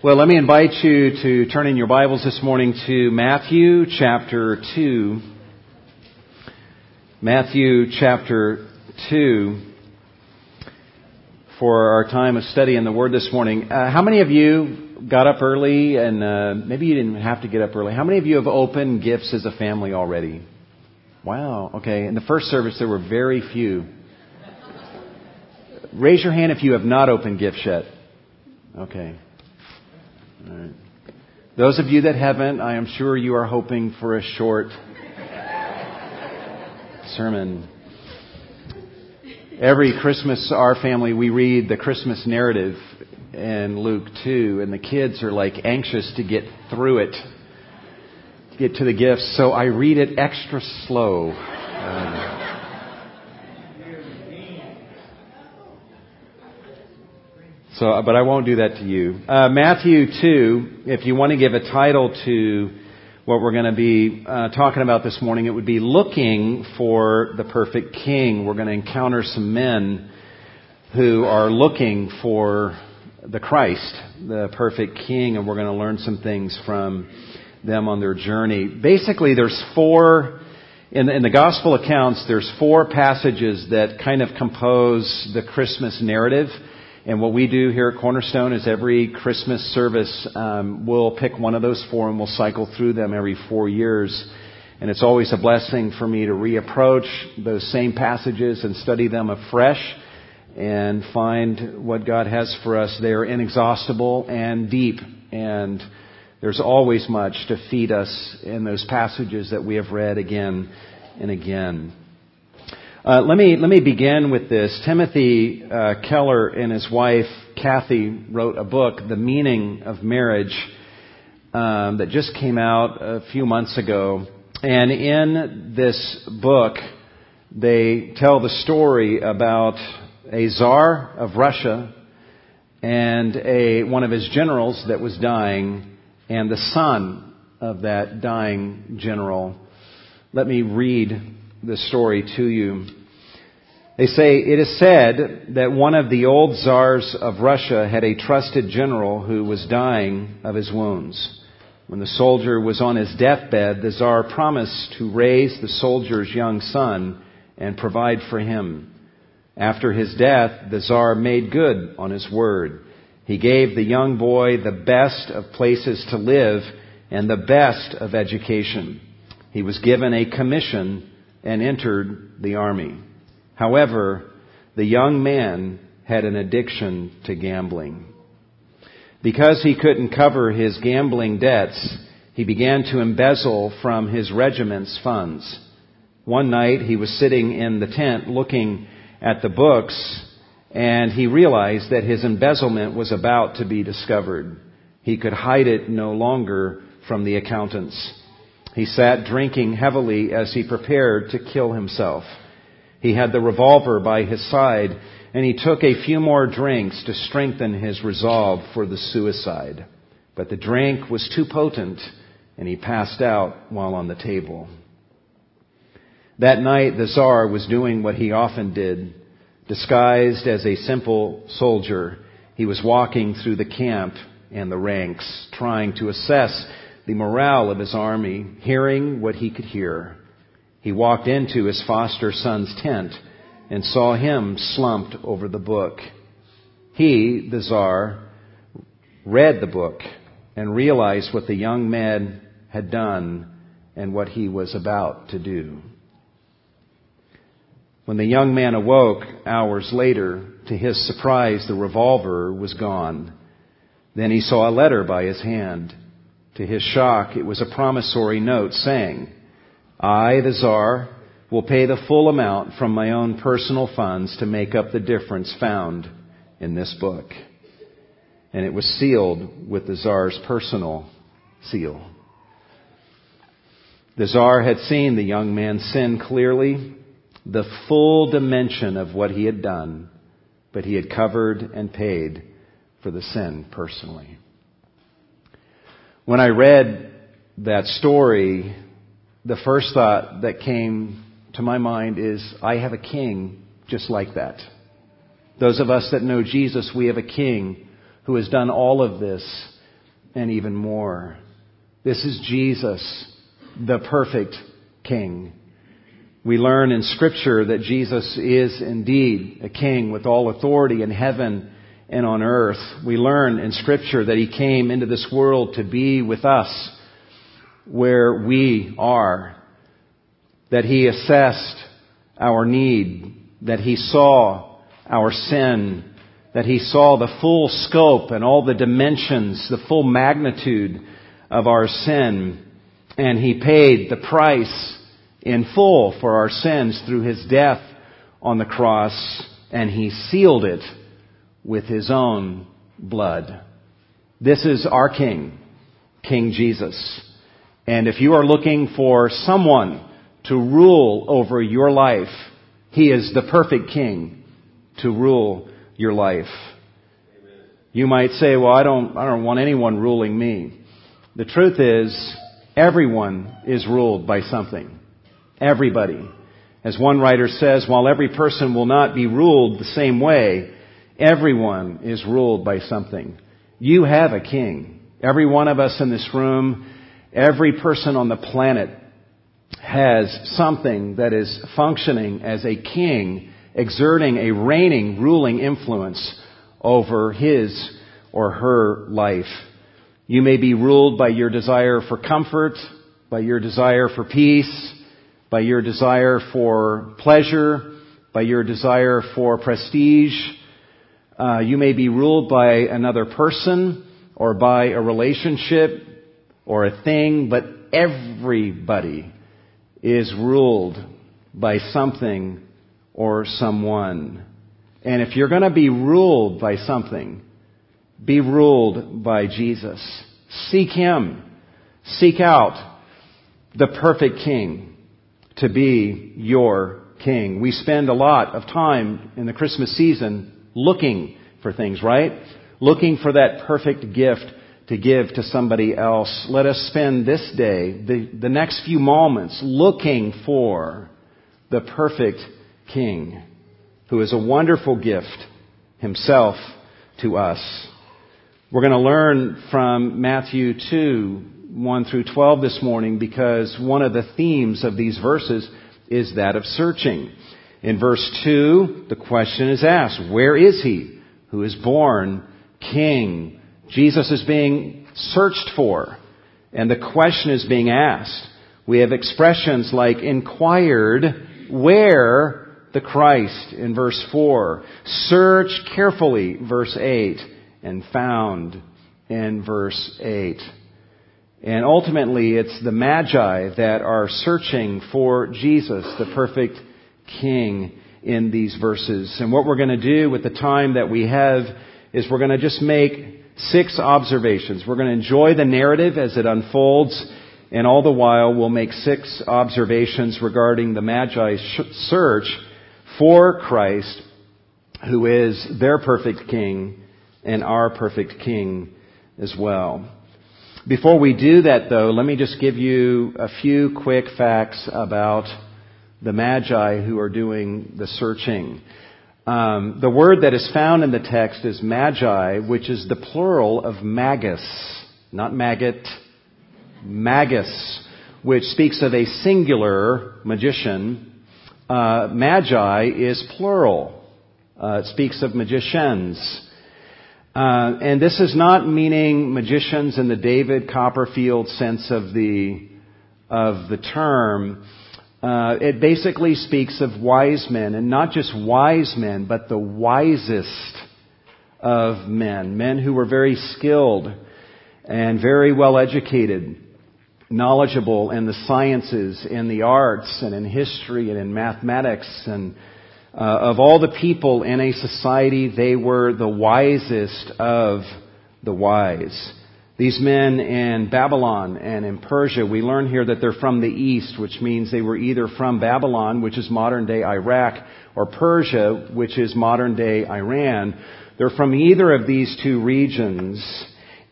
Well, let me invite you to turn in your Bibles this morning to Matthew chapter 2. Matthew chapter 2 for our time of study in the Word this morning. Uh, how many of you got up early and uh, maybe you didn't have to get up early? How many of you have opened gifts as a family already? Wow, okay. In the first service, there were very few. Raise your hand if you have not opened gifts yet. Okay. Those of you that haven't, I am sure you are hoping for a short sermon. Every Christmas, our family, we read the Christmas narrative in Luke 2, and the kids are like anxious to get through it, to get to the gifts, so I read it extra slow. Uh, So, but I won't do that to you. Uh, Matthew 2, if you want to give a title to what we're going to be uh, talking about this morning, it would be looking for the perfect king. We're going to encounter some men who are looking for the Christ, the perfect king, and we're going to learn some things from them on their journey. Basically, there's four, in in the gospel accounts, there's four passages that kind of compose the Christmas narrative. And what we do here at Cornerstone is every Christmas service, um, we'll pick one of those four and we'll cycle through them every four years. And it's always a blessing for me to reapproach those same passages and study them afresh and find what God has for us. They are inexhaustible and deep. And there's always much to feed us in those passages that we have read again and again. Uh, let me let me begin with this. Timothy uh, Keller and his wife Kathy wrote a book, "The Meaning of Marriage," um, that just came out a few months ago. And in this book, they tell the story about a czar of Russia and a one of his generals that was dying, and the son of that dying general. Let me read the story to you. They say, it is said that one of the old czars of Russia had a trusted general who was dying of his wounds. When the soldier was on his deathbed, the czar promised to raise the soldier's young son and provide for him. After his death, the czar made good on his word. He gave the young boy the best of places to live and the best of education. He was given a commission and entered the army. However, the young man had an addiction to gambling. Because he couldn't cover his gambling debts, he began to embezzle from his regiment's funds. One night he was sitting in the tent looking at the books and he realized that his embezzlement was about to be discovered. He could hide it no longer from the accountants. He sat drinking heavily as he prepared to kill himself. He had the revolver by his side, and he took a few more drinks to strengthen his resolve for the suicide. But the drink was too potent, and he passed out while on the table. That night, the Tsar was doing what he often did. Disguised as a simple soldier, he was walking through the camp and the ranks, trying to assess the morale of his army, hearing what he could hear. He walked into his foster son's tent and saw him slumped over the book. He, the czar, read the book and realized what the young man had done and what he was about to do. When the young man awoke hours later, to his surprise, the revolver was gone. Then he saw a letter by his hand. To his shock, it was a promissory note saying, I, the czar, will pay the full amount from my own personal funds to make up the difference found in this book. And it was sealed with the czar's personal seal. The czar had seen the young man's sin clearly, the full dimension of what he had done, but he had covered and paid for the sin personally. When I read that story, the first thought that came to my mind is, I have a king just like that. Those of us that know Jesus, we have a king who has done all of this and even more. This is Jesus, the perfect King. We learn in Scripture that Jesus is indeed a King with all authority in heaven and on earth. We learn in Scripture that He came into this world to be with us where we are, that He assessed our need, that He saw our sin, that He saw the full scope and all the dimensions, the full magnitude of our sin, and He paid the price in full for our sins through His death on the cross, and He sealed it with His own blood. This is our King, King Jesus. And if you are looking for someone to rule over your life, He is the perfect King to rule your life. You might say, well, I don't, I don't want anyone ruling me. The truth is, everyone is ruled by something. Everybody. As one writer says, while every person will not be ruled the same way, everyone is ruled by something. You have a king. Every one of us in this room Every person on the planet has something that is functioning as a king, exerting a reigning, ruling influence over his or her life. You may be ruled by your desire for comfort, by your desire for peace, by your desire for pleasure, by your desire for prestige. Uh, you may be ruled by another person or by a relationship or a thing, but everybody is ruled by something or someone. And if you're going to be ruled by something, be ruled by Jesus. Seek Him. Seek out the perfect King to be your King. We spend a lot of time in the Christmas season looking for things, right? Looking for that perfect gift to give to somebody else. Let us spend this day, the, the next few moments, looking for the perfect King who is a wonderful gift himself to us. We're going to learn from Matthew 2, 1 through 12 this morning because one of the themes of these verses is that of searching. In verse 2, the question is asked, where is he who is born king Jesus is being searched for, and the question is being asked. We have expressions like inquired where the Christ in verse 4, search carefully, verse 8, and found in verse 8. And ultimately, it's the Magi that are searching for Jesus, the perfect King, in these verses. And what we're going to do with the time that we have is we're going to just make six observations. We're going to enjoy the narrative as it unfolds, and all the while we'll make six observations regarding the Magi's search for Christ, who is their perfect King and our perfect King as well. Before we do that though, let me just give you a few quick facts about the Magi who are doing the searching. Um, the word that is found in the text is magi, which is the plural of magus, not maggot, magus, which speaks of a singular magician. Uh, magi is plural. Uh, it speaks of magicians. Uh, and this is not meaning magicians in the David Copperfield sense of the of the term. Uh, it basically speaks of wise men, and not just wise men, but the wisest of men. Men who were very skilled and very well educated, knowledgeable in the sciences, in the arts, and in history, and in mathematics, and uh, of all the people in a society, they were the wisest of the wise. These men in Babylon and in Persia, we learn here that they're from the east, which means they were either from Babylon, which is modern day Iraq, or Persia, which is modern day Iran. They're from either of these two regions.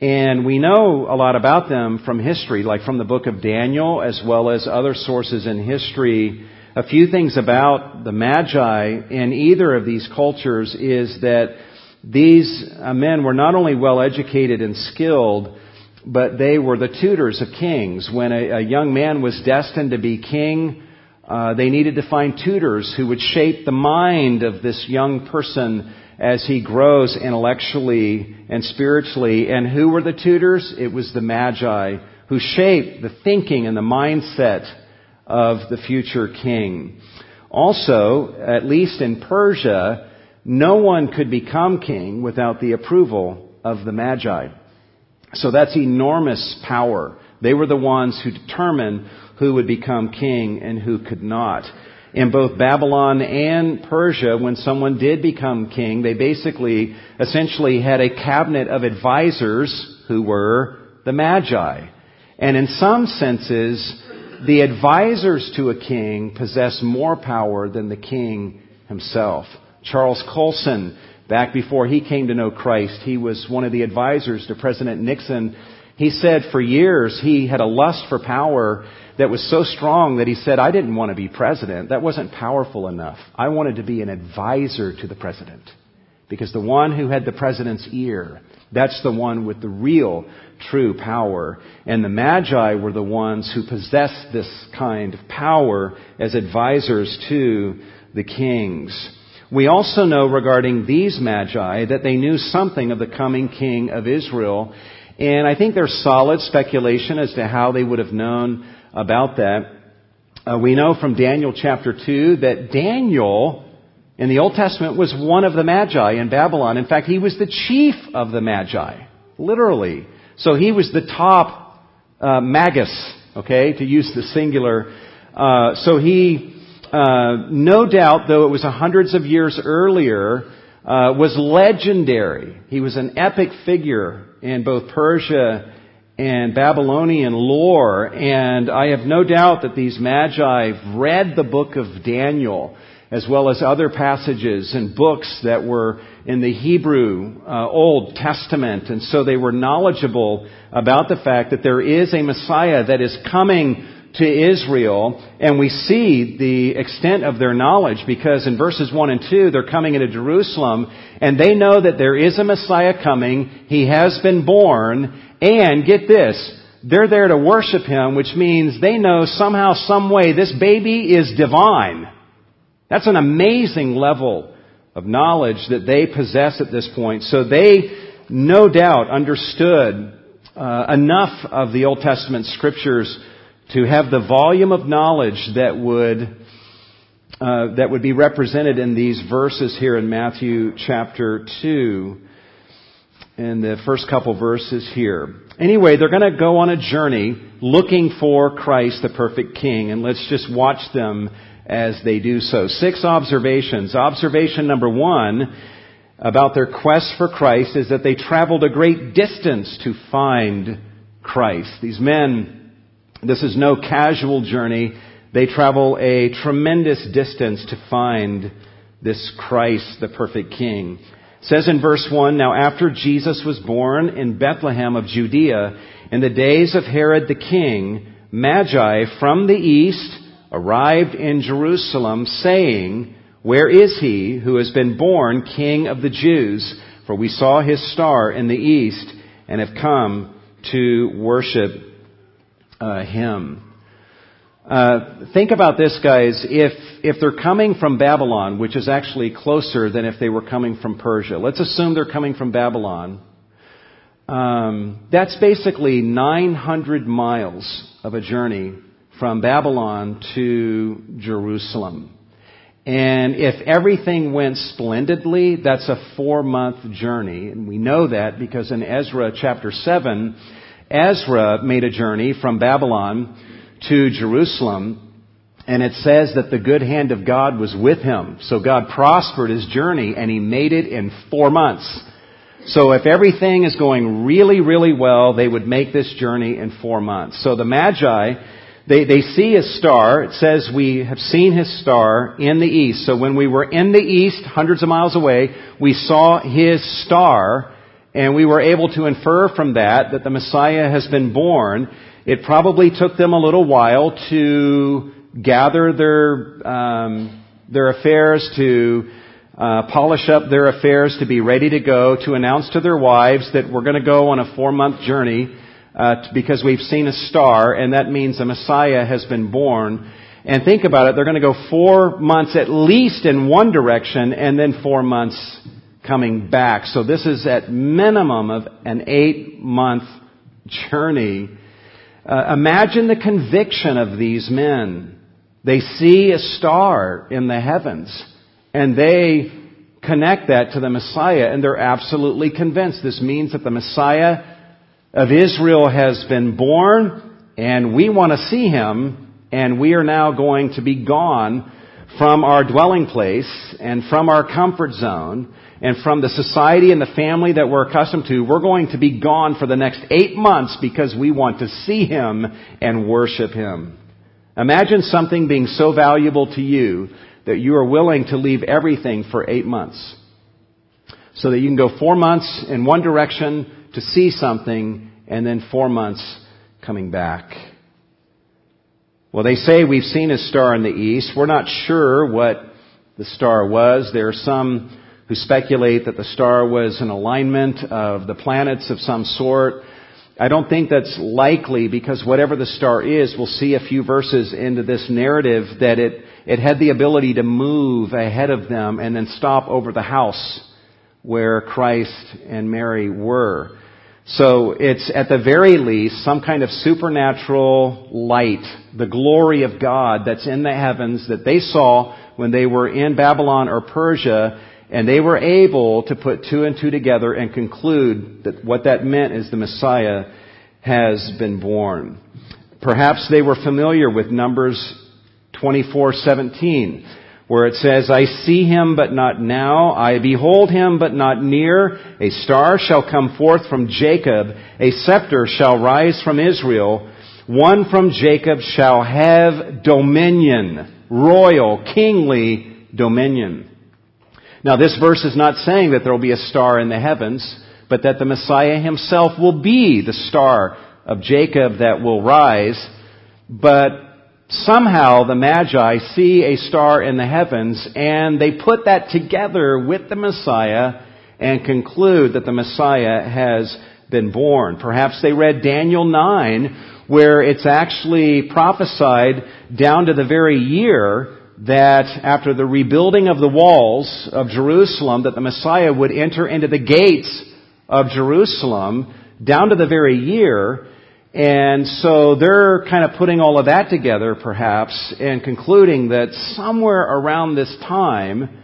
And we know a lot about them from history, like from the book of Daniel, as well as other sources in history. A few things about the Magi in either of these cultures is that these uh, men were not only well educated and skilled, but they were the tutors of kings. When a, a young man was destined to be king, uh, they needed to find tutors who would shape the mind of this young person as he grows intellectually and spiritually. And who were the tutors? It was the Magi who shaped the thinking and the mindset of the future king. Also, at least in Persia, no one could become king without the approval of the Magi. So that's enormous power. They were the ones who determined who would become king and who could not. In both Babylon and Persia, when someone did become king, they basically, essentially had a cabinet of advisors who were the Magi. And in some senses, the advisors to a king possess more power than the king himself. Charles Colson Back before he came to know Christ, he was one of the advisors to President Nixon. He said for years he had a lust for power that was so strong that he said, I didn't want to be president. That wasn't powerful enough. I wanted to be an advisor to the president. Because the one who had the president's ear, that's the one with the real, true power. And the Magi were the ones who possessed this kind of power as advisors to the kings. We also know regarding these magi that they knew something of the coming king of Israel. And I think there's solid speculation as to how they would have known about that. Uh, we know from Daniel chapter 2 that Daniel in the Old Testament was one of the magi in Babylon. In fact, he was the chief of the magi, literally. So he was the top uh, magus, okay, to use the singular. Uh, so he uh, no doubt, though it was hundreds of years earlier, uh, was legendary. He was an epic figure in both Persia and Babylonian lore, and I have no doubt that these magi read the book of Daniel as well as other passages and books that were in the Hebrew uh, Old Testament, and so they were knowledgeable about the fact that there is a Messiah that is coming to Israel, and we see the extent of their knowledge because in verses 1 and 2, they're coming into Jerusalem, and they know that there is a Messiah coming, he has been born, and get this, they're there to worship him, which means they know somehow, some way, this baby is divine. That's an amazing level of knowledge that they possess at this point. So they, no doubt, understood uh, enough of the Old Testament scriptures to have the volume of knowledge that would uh, that would be represented in these verses here in Matthew chapter two, in the first couple verses here. Anyway, they're going to go on a journey looking for Christ, the perfect King, and let's just watch them as they do so. Six observations. Observation number one about their quest for Christ is that they traveled a great distance to find Christ. These men this is no casual journey. They travel a tremendous distance to find this Christ, the perfect King. It says in verse 1, Now after Jesus was born in Bethlehem of Judea, in the days of Herod the king, Magi from the east arrived in Jerusalem, saying, Where is he who has been born King of the Jews? For we saw his star in the east and have come to worship uh, him. Uh, think about this, guys. If if they're coming from Babylon, which is actually closer than if they were coming from Persia, let's assume they're coming from Babylon. Um, that's basically 900 miles of a journey from Babylon to Jerusalem. And if everything went splendidly, that's a four month journey. And we know that because in Ezra chapter 7, Ezra made a journey from Babylon to Jerusalem, and it says that the good hand of God was with him. So God prospered his journey, and he made it in four months. So if everything is going really, really well, they would make this journey in four months. So the Magi, they, they see a star. It says we have seen his star in the east. So when we were in the east, hundreds of miles away, we saw his star and we were able to infer from that that the Messiah has been born. It probably took them a little while to gather their um, their affairs, to uh, polish up their affairs, to be ready to go, to announce to their wives that we're going to go on a four month journey uh, because we've seen a star, and that means the Messiah has been born. And think about it, they're going to go four months at least in one direction, and then four months coming back. So this is at minimum of an eight month journey. Uh, imagine the conviction of these men. They see a star in the heavens and they connect that to the Messiah and they're absolutely convinced. This means that the Messiah of Israel has been born and we want to see him and we are now going to be gone from our dwelling place and from our comfort zone and from the society and the family that we're accustomed to, we're going to be gone for the next eight months because we want to see Him and worship Him. Imagine something being so valuable to you that you are willing to leave everything for eight months. So that you can go four months in one direction to see something and then four months coming back. Well, they say we've seen a star in the east. We're not sure what the star was. There are some who speculate that the star was an alignment of the planets of some sort. I don't think that's likely because whatever the star is, we'll see a few verses into this narrative that it, it had the ability to move ahead of them and then stop over the house where Christ and Mary were. So it's at the very least some kind of supernatural light, the glory of God that's in the heavens that they saw when they were in Babylon or Persia and they were able to put two and two together and conclude that what that meant is the Messiah has been born. Perhaps they were familiar with Numbers 24:17, where it says, "I see him but not now, I behold him but not near. A star shall come forth from Jacob, a scepter shall rise from Israel. One from Jacob shall have dominion, royal, kingly dominion." Now this verse is not saying that there will be a star in the heavens, but that the Messiah himself will be the star of Jacob that will rise. But somehow the Magi see a star in the heavens and they put that together with the Messiah and conclude that the Messiah has been born. Perhaps they read Daniel 9 where it's actually prophesied down to the very year that after the rebuilding of the walls of Jerusalem, that the Messiah would enter into the gates of Jerusalem down to the very year. And so they're kind of putting all of that together, perhaps, and concluding that somewhere around this time,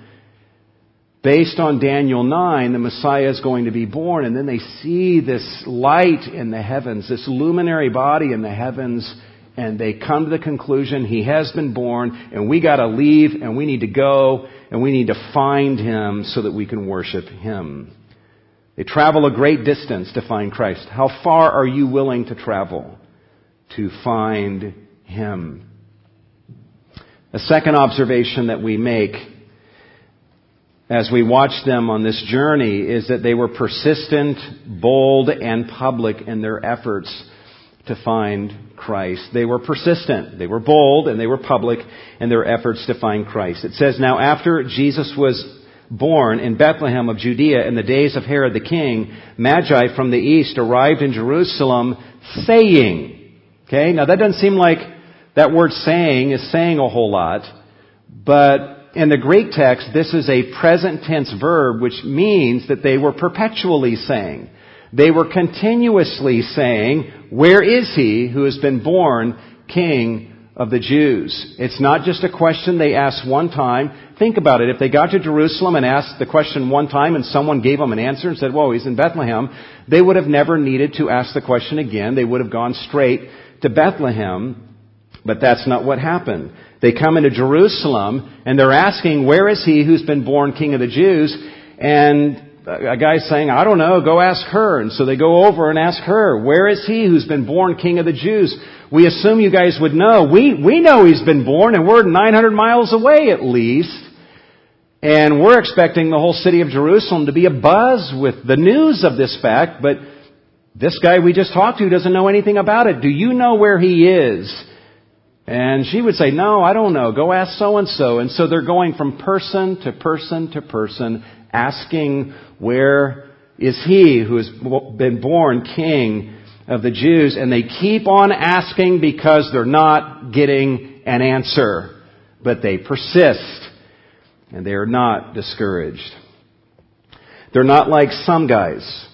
based on Daniel 9, the Messiah is going to be born. And then they see this light in the heavens, this luminary body in the heavens, and they come to the conclusion he has been born and we got to leave and we need to go and we need to find him so that we can worship him. They travel a great distance to find Christ. How far are you willing to travel to find him? A second observation that we make as we watch them on this journey is that they were persistent, bold, and public in their efforts to find Christ. They were persistent, they were bold, and they were public in their efforts to find Christ. It says, Now after Jesus was born in Bethlehem of Judea in the days of Herod the king, Magi from the east arrived in Jerusalem saying, okay, now that doesn't seem like that word saying is saying a whole lot, but in the Greek text, this is a present tense verb, which means that they were perpetually saying. They were continuously saying, where is he who has been born king of the Jews? It's not just a question they asked one time. Think about it. If they got to Jerusalem and asked the question one time and someone gave them an answer and said, whoa, he's in Bethlehem, they would have never needed to ask the question again. They would have gone straight to Bethlehem. But that's not what happened. They come into Jerusalem and they're asking, where is he who's been born king of the Jews? And a guy saying, I don't know, go ask her. And so they go over and ask her, where is he who's been born king of the Jews? We assume you guys would know. We, we know he's been born and we're 900 miles away at least. And we're expecting the whole city of Jerusalem to be abuzz with the news of this fact, but this guy we just talked to doesn't know anything about it. Do you know where he is? And she would say, no, I don't know. Go ask so and so. And so they're going from person to person to person asking, where is he who has been born king of the Jews, and they keep on asking because they're not getting an answer. But they persist, and they are not discouraged. They're not like some guys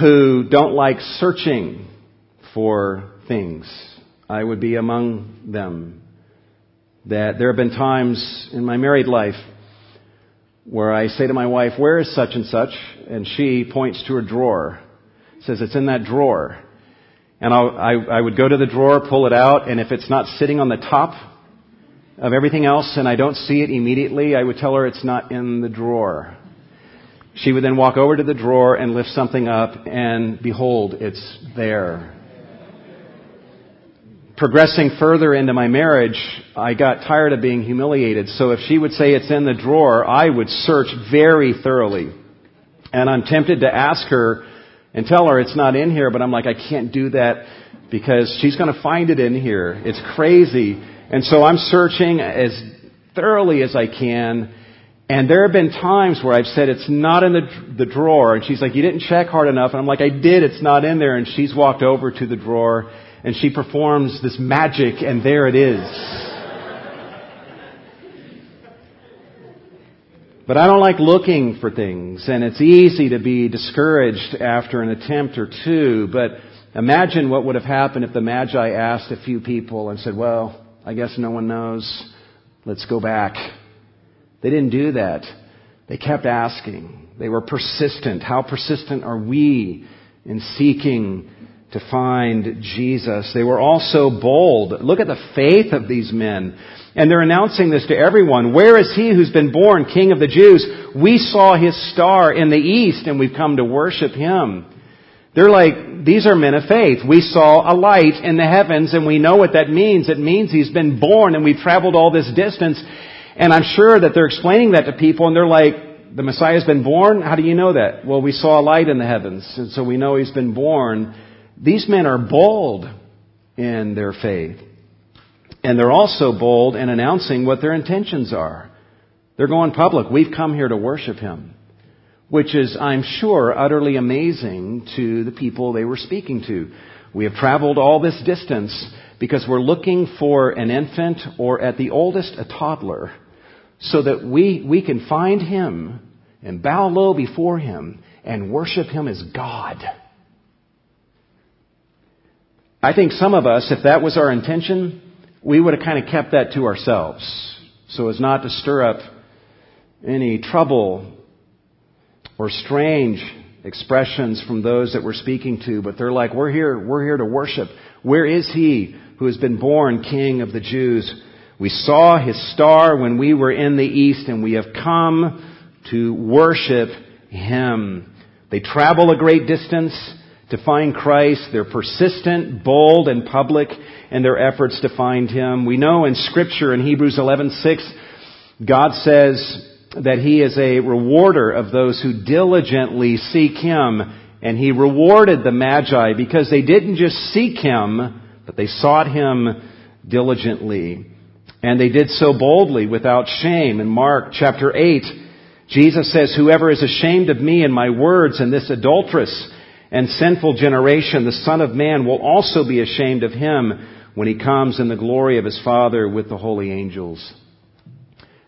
who don't like searching for things. I would be among them. That there have been times in my married life where I say to my wife, where is such and such? And she points to a drawer. Says, it's in that drawer. And I'll, I, I would go to the drawer, pull it out, and if it's not sitting on the top of everything else and I don't see it immediately, I would tell her it's not in the drawer. She would then walk over to the drawer and lift something up and behold, it's there progressing further into my marriage, I got tired of being humiliated. So if she would say it's in the drawer, I would search very thoroughly. And I'm tempted to ask her and tell her it's not in here, but I'm like, I can't do that because she's going to find it in here. It's crazy. And so I'm searching as thoroughly as I can. And there have been times where I've said it's not in the, the drawer, and she's like, you didn't check hard enough. And I'm like, I did, it's not in there. And she's walked over to the drawer and she performs this magic, and there it is. But I don't like looking for things, and it's easy to be discouraged after an attempt or two. But imagine what would have happened if the Magi asked a few people and said, Well, I guess no one knows. Let's go back. They didn't do that. They kept asking. They were persistent. How persistent are we in seeking to find Jesus. They were all so bold. Look at the faith of these men. And they're announcing this to everyone. Where is he who's been born King of the Jews? We saw his star in the east and we've come to worship him. They're like, these are men of faith. We saw a light in the heavens and we know what that means. It means he's been born and we've traveled all this distance. And I'm sure that they're explaining that to people and they're like, the Messiah's been born? How do you know that? Well, we saw a light in the heavens and so we know he's been born. These men are bold in their faith. And they're also bold in announcing what their intentions are. They're going public. We've come here to worship Him. Which is, I'm sure, utterly amazing to the people they were speaking to. We have traveled all this distance because we're looking for an infant or at the oldest a toddler so that we, we can find Him and bow low before Him and worship Him as God. I think some of us, if that was our intention, we would have kind of kept that to ourselves so as not to stir up any trouble or strange expressions from those that we're speaking to, but they're like, we're here, we're here to worship. Where is he who has been born King of the Jews? We saw his star when we were in the east and we have come to worship him. They travel a great distance to find Christ. They're persistent, bold, and public in their efforts to find Him. We know in Scripture in Hebrews 11:6, God says that He is a rewarder of those who diligently seek Him, and He rewarded the Magi because they didn't just seek Him, but they sought Him diligently. And they did so boldly without shame. In Mark chapter 8, Jesus says, Whoever is ashamed of me and my words in this adulterous and sinful generation, the Son of Man will also be ashamed of him when he comes in the glory of his Father with the holy angels.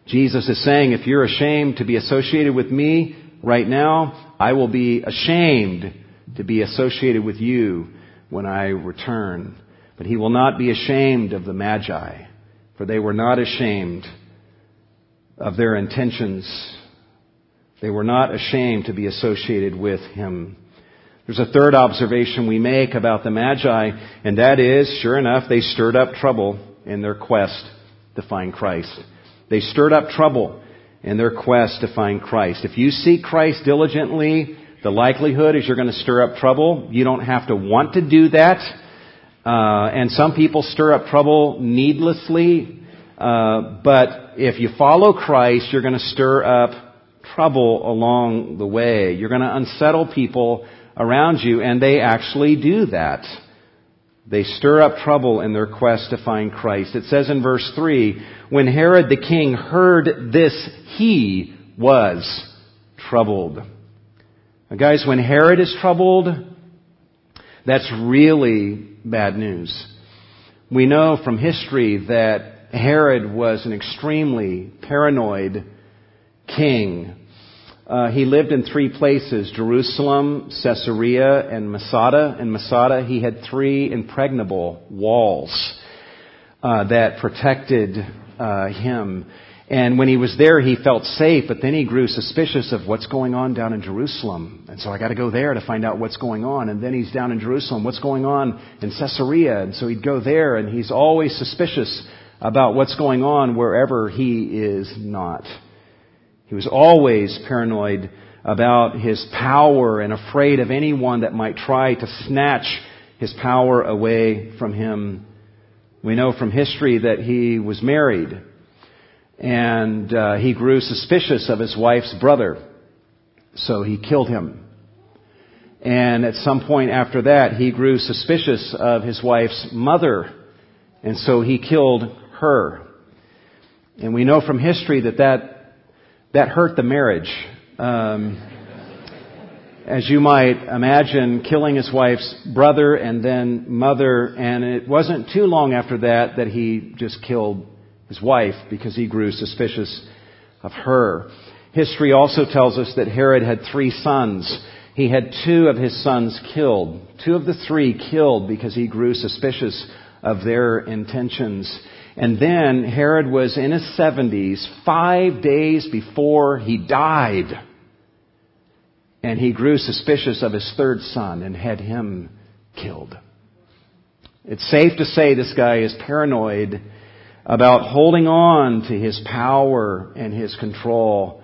Jesus is saying, if you're ashamed to be associated with me right now, I will be ashamed to be associated with you when I return. But he will not be ashamed of the Magi, for they were not ashamed of their intentions. They were not ashamed to be associated with him. There's a third observation we make about the Magi, and that is, sure enough, they stirred up trouble in their quest to find Christ. They stirred up trouble in their quest to find Christ. If you seek Christ diligently, the likelihood is you're going to stir up trouble. You don't have to want to do that. Uh, and some people stir up trouble needlessly. Uh, but if you follow Christ, you're going to stir up trouble along the way. You're going to unsettle people around you, and they actually do that. They stir up trouble in their quest to find Christ. It says in verse 3, when Herod the king heard this, he was troubled. Now guys, when Herod is troubled, That's really bad news. We know from history that Herod was an extremely paranoid king. Uh, he lived in three places Jerusalem, Caesarea, and Masada. In Masada, he had three impregnable walls uh, that protected uh, him. And when he was there, he felt safe, but then he grew suspicious of what's going on down in Jerusalem. And so I got to go there to find out what's going on. And then he's down in Jerusalem. What's going on in Caesarea? And so he'd go there, and he's always suspicious about what's going on wherever he is not. He was always paranoid about his power and afraid of anyone that might try to snatch his power away from him. We know from history that he was married and uh, he grew suspicious of his wife's brother, so he killed him. And at some point after that, he grew suspicious of his wife's mother, and so he killed her. And we know from history that that, that hurt the marriage. Um, as you might imagine, killing his wife's brother and then mother, and it wasn't too long after that that he just killed his wife, because he grew suspicious of her. History also tells us that Herod had three sons. He had two of his sons killed. Two of the three killed because he grew suspicious of their intentions. And then Herod was in his 70s, five days before he died. And he grew suspicious of his third son and had him killed. It's safe to say this guy is paranoid about holding on to his power and his control.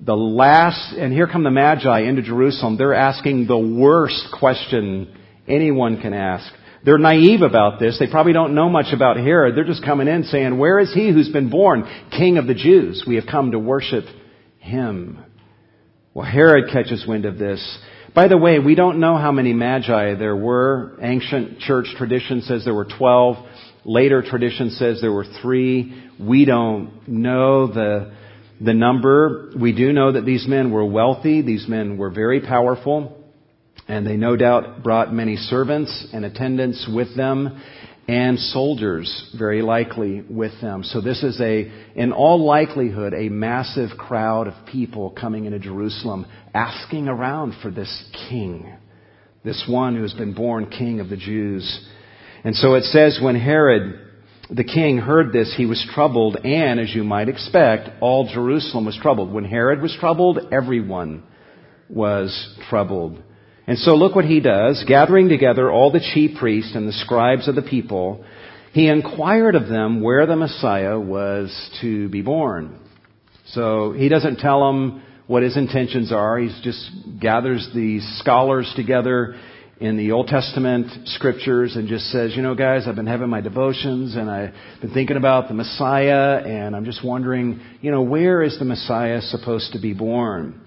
The last, and here come the Magi into Jerusalem. They're asking the worst question anyone can ask. They're naive about this. They probably don't know much about Herod. They're just coming in saying, where is he who's been born king of the Jews? We have come to worship him. Well, Herod catches wind of this. By the way, we don't know how many magi there were. Ancient church tradition says there were 12. Later tradition says there were three. We don't know the, the number. We do know that these men were wealthy. These men were very powerful. And they no doubt brought many servants and attendants with them and soldiers very likely with them. So this is a, in all likelihood, a massive crowd of people coming into Jerusalem asking around for this king. This one who has been born king of the Jews. And so it says when Herod the king heard this, he was troubled, and as you might expect, all Jerusalem was troubled. When Herod was troubled, everyone was troubled. And so look what he does. Gathering together all the chief priests and the scribes of the people, he inquired of them where the Messiah was to be born. So he doesn't tell them what his intentions are. He just gathers the scholars together in the Old Testament scriptures and just says, you know, guys, I've been having my devotions and I've been thinking about the Messiah and I'm just wondering, you know, where is the Messiah supposed to be born?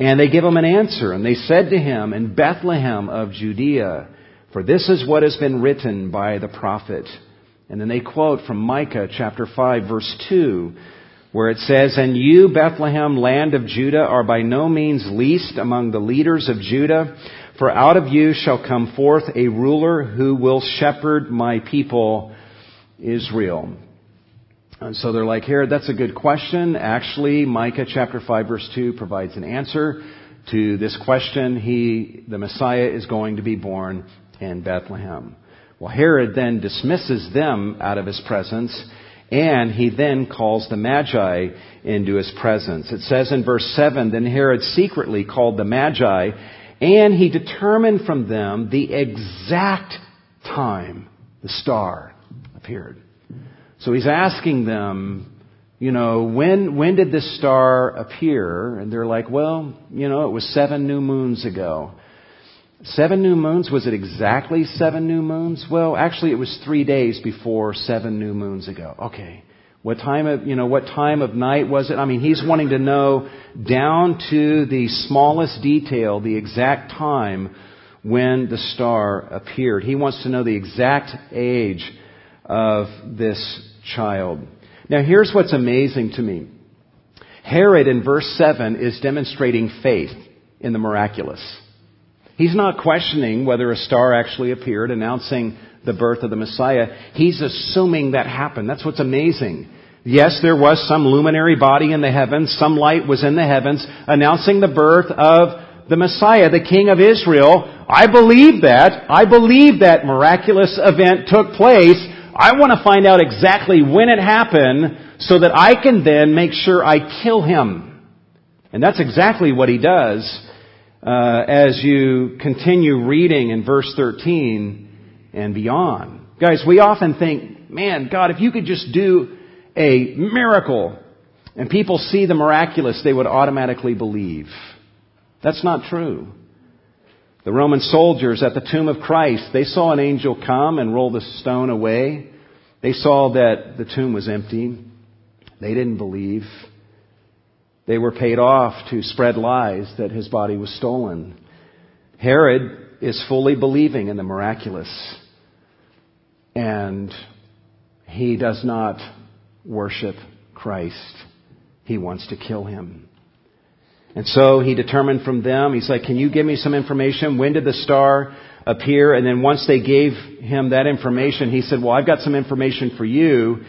And they give him an answer and they said to him, in Bethlehem of Judea, for this is what has been written by the prophet. And then they quote from Micah chapter 5 verse 2, where it says, And you, Bethlehem, land of Judah, are by no means least among the leaders of Judah, for out of you shall come forth a ruler who will shepherd my people, Israel. And so they're like, Herod, that's a good question. Actually, Micah chapter 5 verse 2 provides an answer to this question. He, the Messiah is going to be born in Bethlehem. Well, Herod then dismisses them out of his presence and he then calls the Magi into his presence. It says in verse 7, Then Herod secretly called the Magi and he determined from them the exact time the star appeared. So he's asking them, you know, when, when did this star appear? And they're like, well, you know, it was seven new moons ago. Seven new moons? Was it exactly seven new moons? Well, actually it was three days before seven new moons ago. Okay. What time of, you know, what time of night was it? I mean, he's wanting to know down to the smallest detail, the exact time when the star appeared. He wants to know the exact age of this child. Now here's what's amazing to me. Herod in verse 7 is demonstrating faith in the miraculous. He's not questioning whether a star actually appeared announcing the birth of the Messiah. He's assuming that happened. That's what's amazing. Yes, there was some luminary body in the heavens, some light was in the heavens announcing the birth of the Messiah, the King of Israel. I believe that. I believe that miraculous event took place. I want to find out exactly when it happened so that I can then make sure I kill him. And that's exactly what he does uh, as you continue reading in verse 13 and beyond. Guys, we often think, man, God, if you could just do a miracle and people see the miraculous, they would automatically believe. That's not true. The Roman soldiers at the tomb of Christ, they saw an angel come and roll the stone away. They saw that the tomb was empty. They didn't believe. They were paid off to spread lies that his body was stolen. Herod is fully believing in the miraculous. And he does not worship Christ. He wants to kill him. And so he determined from them, he's like, can you give me some information? When did the star appear? And then once they gave him that information, he said, well, I've got some information for you.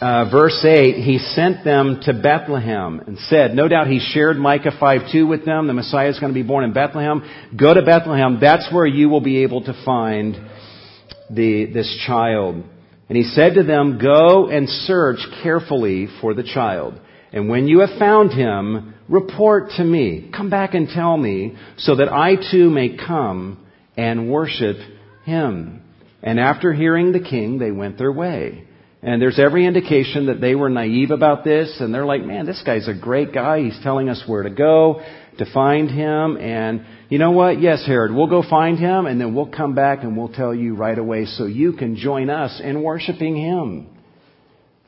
Uh, verse 8, he sent them to Bethlehem and said, no doubt he shared Micah 5-2 with them. The Messiah is going to be born in Bethlehem. Go to Bethlehem. That's where you will be able to find the, this child. And he said to them, Go and search carefully for the child. And when you have found him, report to me. Come back and tell me, so that I too may come and worship him. And after hearing the king, they went their way. And there's every indication that they were naive about this, and they're like, man, this guy's a great guy. He's telling us where to go to find him. And you know what? Yes, Herod, we'll go find him and then we'll come back and we'll tell you right away so you can join us in worshiping him.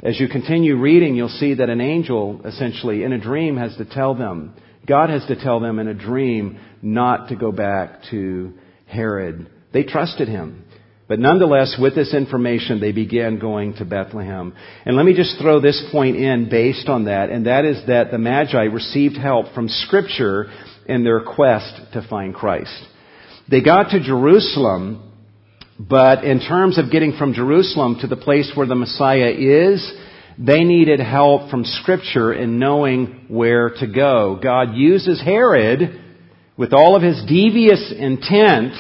As you continue reading, you'll see that an angel, essentially, in a dream has to tell them, God has to tell them in a dream not to go back to Herod. They trusted him. But nonetheless, with this information, they began going to Bethlehem. And let me just throw this point in based on that, and that is that the Magi received help from Scripture in their quest to find Christ. They got to Jerusalem, but in terms of getting from Jerusalem to the place where the Messiah is, they needed help from Scripture in knowing where to go. God uses Herod with all of his devious intent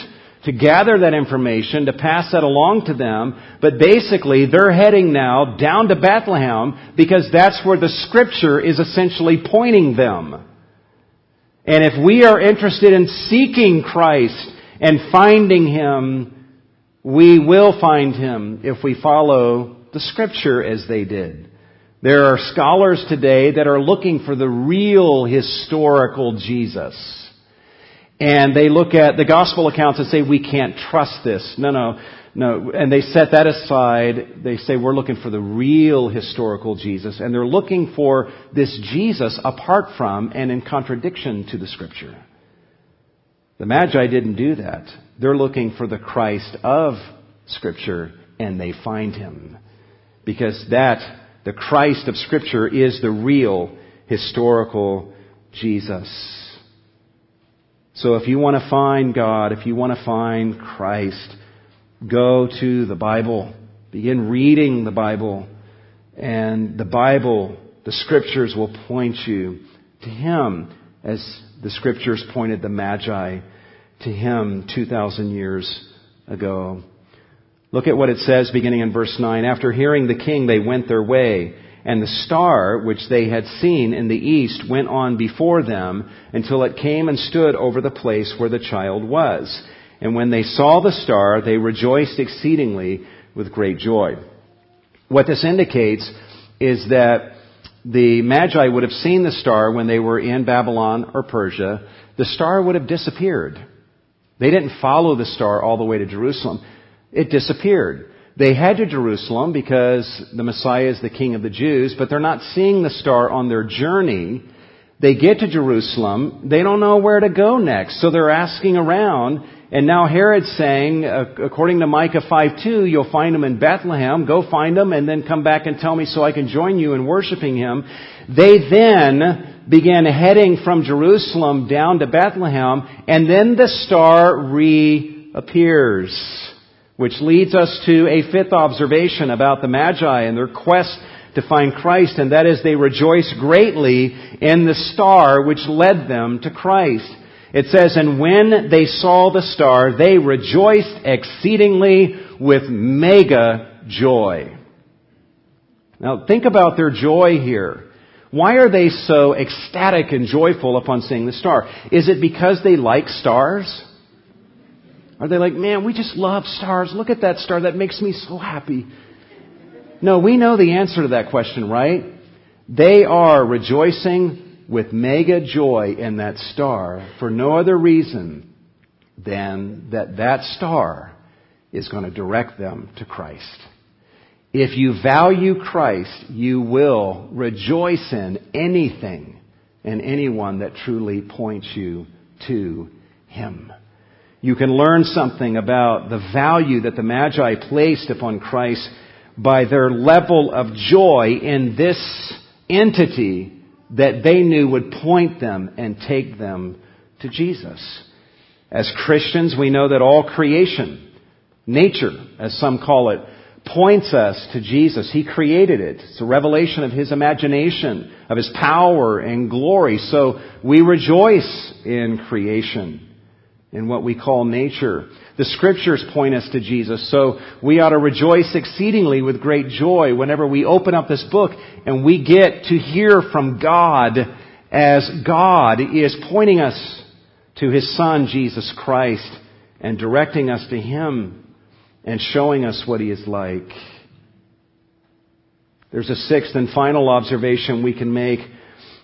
to gather that information, to pass that along to them, but basically they're heading now down to Bethlehem because that's where the Scripture is essentially pointing them. And if we are interested in seeking Christ and finding Him, we will find Him if we follow the Scripture as they did. There are scholars today that are looking for the real historical Jesus. And they look at the gospel accounts and say, we can't trust this. No, no. No, and they set that aside. They say we're looking for the real historical Jesus, and they're looking for this Jesus apart from and in contradiction to the Scripture. The Magi didn't do that. They're looking for the Christ of Scripture, and they find him. Because that, the Christ of Scripture, is the real historical Jesus. So if you want to find God, if you want to find Christ, go to the Bible. Begin reading the Bible. And the Bible, the Scriptures will point you to Him as the Scriptures pointed the Magi to Him 2,000 years ago. Look at what it says beginning in verse 9. After hearing the king, they went their way. And the star, which they had seen in the east, went on before them until it came and stood over the place where the child was. And when they saw the star, they rejoiced exceedingly with great joy. What this indicates is that the Magi would have seen the star when they were in Babylon or Persia. The star would have disappeared. They didn't follow the star all the way to Jerusalem. It disappeared. They head to Jerusalem because the Messiah is the King of the Jews, but they're not seeing the star on their journey. They get to Jerusalem. They don't know where to go next, so they're asking around and now Herod's saying, according to Micah 5:2, you'll find him in Bethlehem. Go find him and then come back and tell me so I can join you in worshiping him. They then began heading from Jerusalem down to Bethlehem, and then the star reappears, which leads us to a fifth observation about the Magi and their quest to find Christ, and that is they rejoice greatly in the star which led them to Christ. It says, and when they saw the star, they rejoiced exceedingly with mega joy. Now think about their joy here. Why are they so ecstatic and joyful upon seeing the star? Is it because they like stars? Are they like, man, we just love stars. Look at that star. That makes me so happy. No, we know the answer to that question, right? They are rejoicing with mega joy in that star for no other reason than that that star is going to direct them to Christ. If you value Christ, you will rejoice in anything and anyone that truly points you to Him. You can learn something about the value that the Magi placed upon Christ by their level of joy in this entity that they knew would point them and take them to Jesus. As Christians, we know that all creation, nature, as some call it, points us to Jesus. He created it. It's a revelation of His imagination, of His power and glory. So we rejoice in creation, in what we call nature. The scriptures point us to Jesus, so we ought to rejoice exceedingly with great joy whenever we open up this book and we get to hear from God as God is pointing us to His Son, Jesus Christ, and directing us to Him and showing us what He is like. There's a sixth and final observation we can make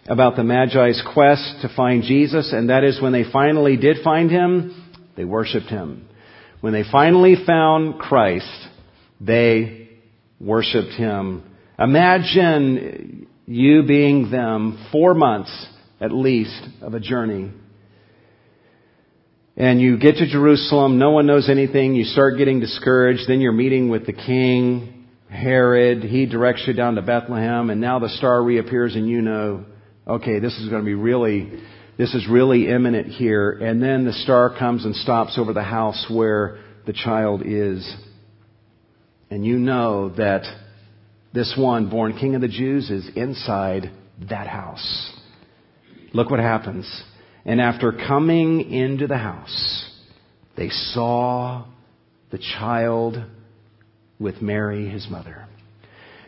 about the Magi's quest to find Jesus, and that is when they finally did find Him, they worshiped Him. When they finally found Christ, they worshiped Him. Imagine you being them four months at least of a journey. And you get to Jerusalem, no one knows anything, you start getting discouraged, then you're meeting with the king, Herod, he directs you down to Bethlehem, and now the star reappears and you know, okay, this is going to be really this is really imminent here. And then the star comes and stops over the house where the child is. And you know that this one, born King of the Jews, is inside that house. Look what happens. And after coming into the house, they saw the child with Mary, his mother.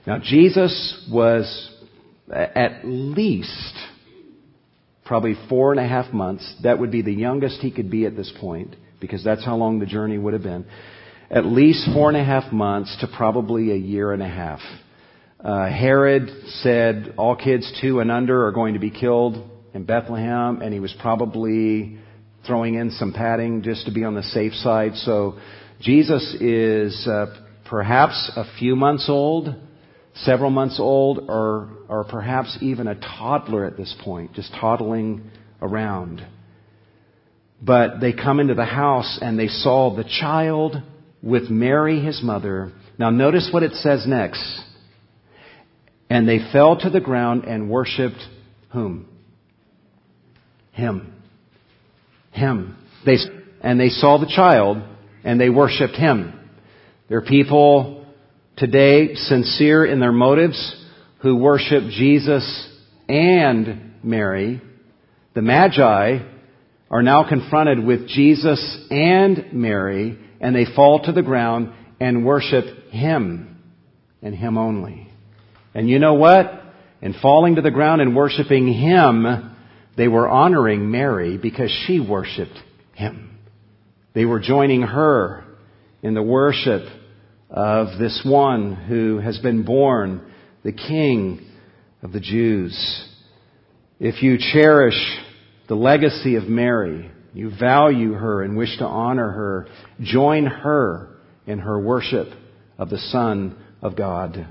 Now, Jesus was at least probably four and a half months. That would be the youngest he could be at this point, because that's how long the journey would have been. At least four and a half months to probably a year and a half. Uh, Herod said all kids two and under are going to be killed in Bethlehem, and he was probably throwing in some padding just to be on the safe side. So Jesus is uh, perhaps a few months old several months old, or, or perhaps even a toddler at this point, just toddling around. But they come into the house and they saw the child with Mary, his mother. Now notice what it says next. And they fell to the ground and worshiped whom? Him. Him. They, and they saw the child and they worshiped him. There are people today sincere in their motives who worship Jesus and Mary. The Magi are now confronted with Jesus and Mary and they fall to the ground and worship Him and Him only. And you know what? In falling to the ground and worshiping Him, they were honoring Mary because she worshiped Him. They were joining her in the worship of this one who has been born, the King of the Jews. If you cherish the legacy of Mary, you value her and wish to honor her, join her in her worship of the Son of God.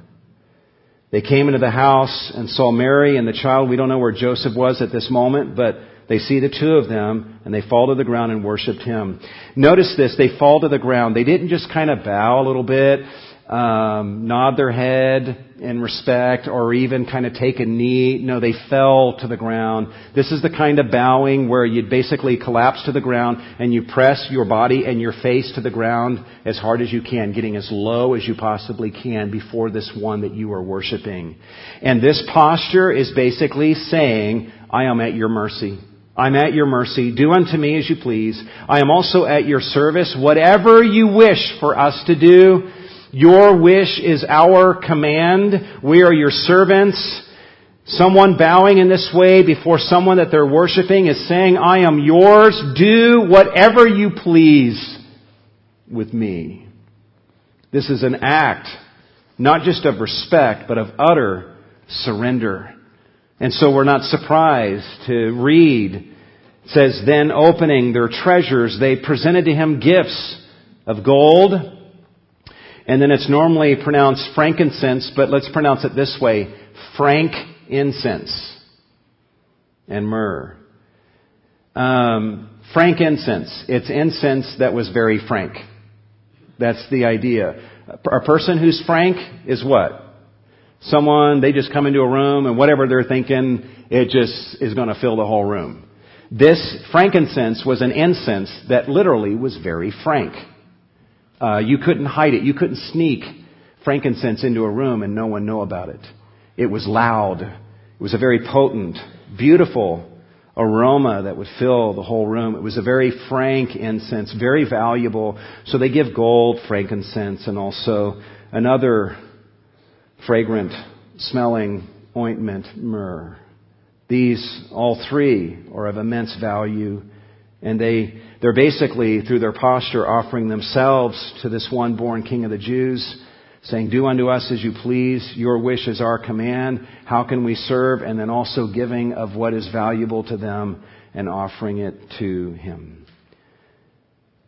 They came into the house and saw Mary and the child. We don't know where Joseph was at this moment, but they see the two of them and they fall to the ground and worshiped him. Notice this, they fall to the ground. They didn't just kind of bow a little bit. um, nod their head in respect or even kind of take a knee. No, they fell to the ground. This is the kind of bowing where you'd basically collapse to the ground and you press your body and your face to the ground as hard as you can, getting as low as you possibly can before this one that you are worshiping. And this posture is basically saying, I am at your mercy. I'm at your mercy. Do unto me as you please. I am also at your service. Whatever you wish for us to do, your wish is our command. We are your servants. Someone bowing in this way before someone that they're worshiping is saying, I am yours. Do whatever you please with me. This is an act, not just of respect, but of utter surrender. And so we're not surprised to read, it says, then opening their treasures, they presented to him gifts of gold, and then it's normally pronounced frankincense, but let's pronounce it this way, frank incense and myrrh. Um, frank incense. It's incense that was very frank. That's the idea. A person who's frank is what? Someone, they just come into a room and whatever they're thinking, it just is going to fill the whole room. This frankincense was an incense that literally was very frank. Uh, you couldn't hide it. You couldn't sneak frankincense into a room and no one know about it. It was loud. It was a very potent, beautiful aroma that would fill the whole room. It was a very frank incense, very valuable. So they give gold, frankincense, and also another fragrant smelling ointment, myrrh. These, all three, are of immense value, and they, they're basically, through their posture, offering themselves to this one born King of the Jews, saying, Do unto us as you please, your wish is our command, how can we serve? And then also giving of what is valuable to them and offering it to Him.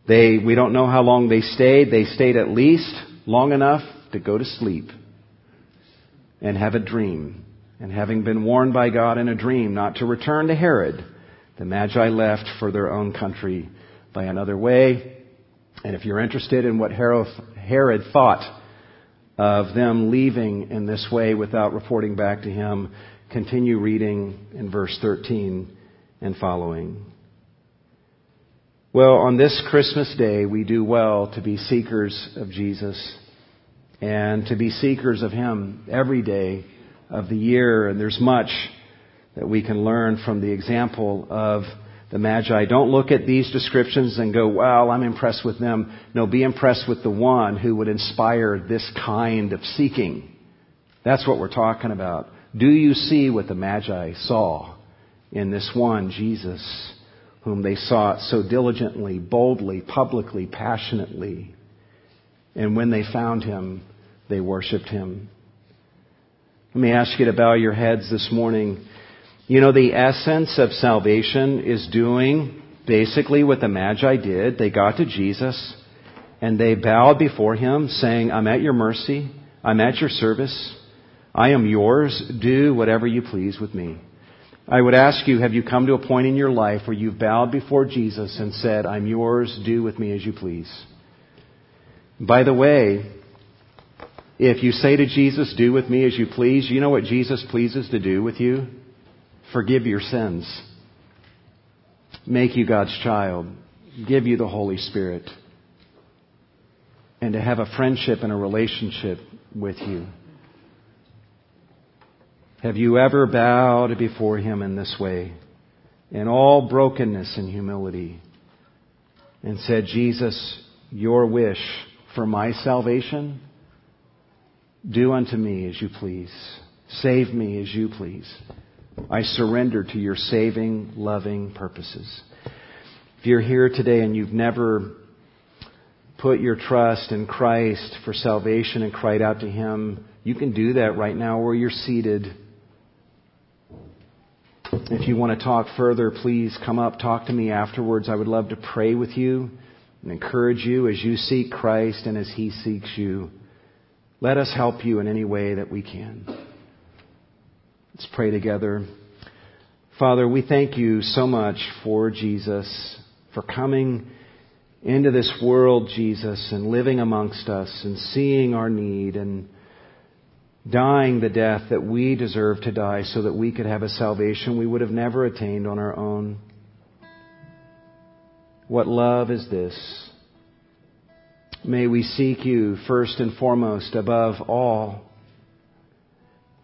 They, we don't know how long they stayed. They stayed at least long enough to go to sleep and have a dream. And having been warned by God in a dream not to return to Herod, the Magi left for their own country by another way. And if you're interested in what Herod thought of them leaving in this way without reporting back to him, continue reading in verse 13 and following. Well, on this Christmas day, we do well to be seekers of Jesus and to be seekers of Him every day of the year. And there's much that we can learn from the example of the Magi. Don't look at these descriptions and go, well, I'm impressed with them. No, be impressed with the one who would inspire this kind of seeking. That's what we're talking about. Do you see what the Magi saw in this one, Jesus, whom they sought so diligently, boldly, publicly, passionately? And when they found him, they worshiped him. Let me ask you to bow your heads this morning. You know, the essence of salvation is doing basically what the Magi did. They got to Jesus and they bowed before him saying, I'm at your mercy. I'm at your service. I am yours. Do whatever you please with me. I would ask you, have you come to a point in your life where you've bowed before Jesus and said, I'm yours. Do with me as you please? By the way, if you say to Jesus, do with me as you please, you know what Jesus pleases to do with you? Forgive your sins. Make you God's child. Give you the Holy Spirit. And to have a friendship and a relationship with you. Have you ever bowed before Him in this way? In all brokenness and humility. And said, Jesus, your wish for my salvation do unto me as you please. Save me as you please. I surrender to your saving, loving purposes. If you're here today and you've never put your trust in Christ for salvation and cried out to Him, you can do that right now where you're seated. If you want to talk further, please come up, talk to me afterwards. I would love to pray with you and encourage you as you seek Christ and as He seeks you. Let us help you in any way that we can. Let's pray together. Father, we thank you so much for Jesus, for coming into this world, Jesus, and living amongst us and seeing our need and dying the death that we deserve to die so that we could have a salvation we would have never attained on our own. What love is this? May we seek you first and foremost above all.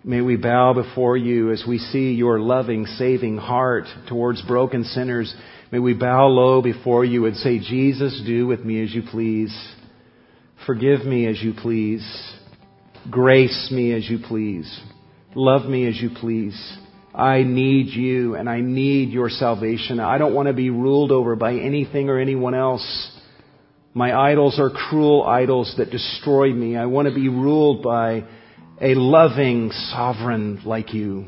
May we bow before you as we see your loving, saving heart towards broken sinners. May we bow low before you and say, Jesus, do with me as you please. Forgive me as you please. Grace me as you please. Love me as you please. I need you and I need your salvation. I don't want to be ruled over by anything or anyone else. My idols are cruel idols that destroy me. I want to be ruled by a loving sovereign like you.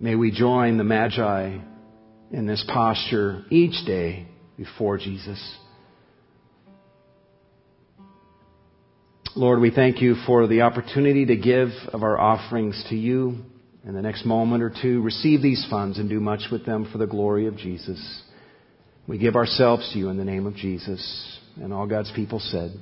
May we join the Magi in this posture each day before Jesus. Lord, we thank you for the opportunity to give of our offerings to you. In the next moment or two, receive these funds and do much with them for the glory of Jesus. We give ourselves to you in the name of Jesus. And all God's people said,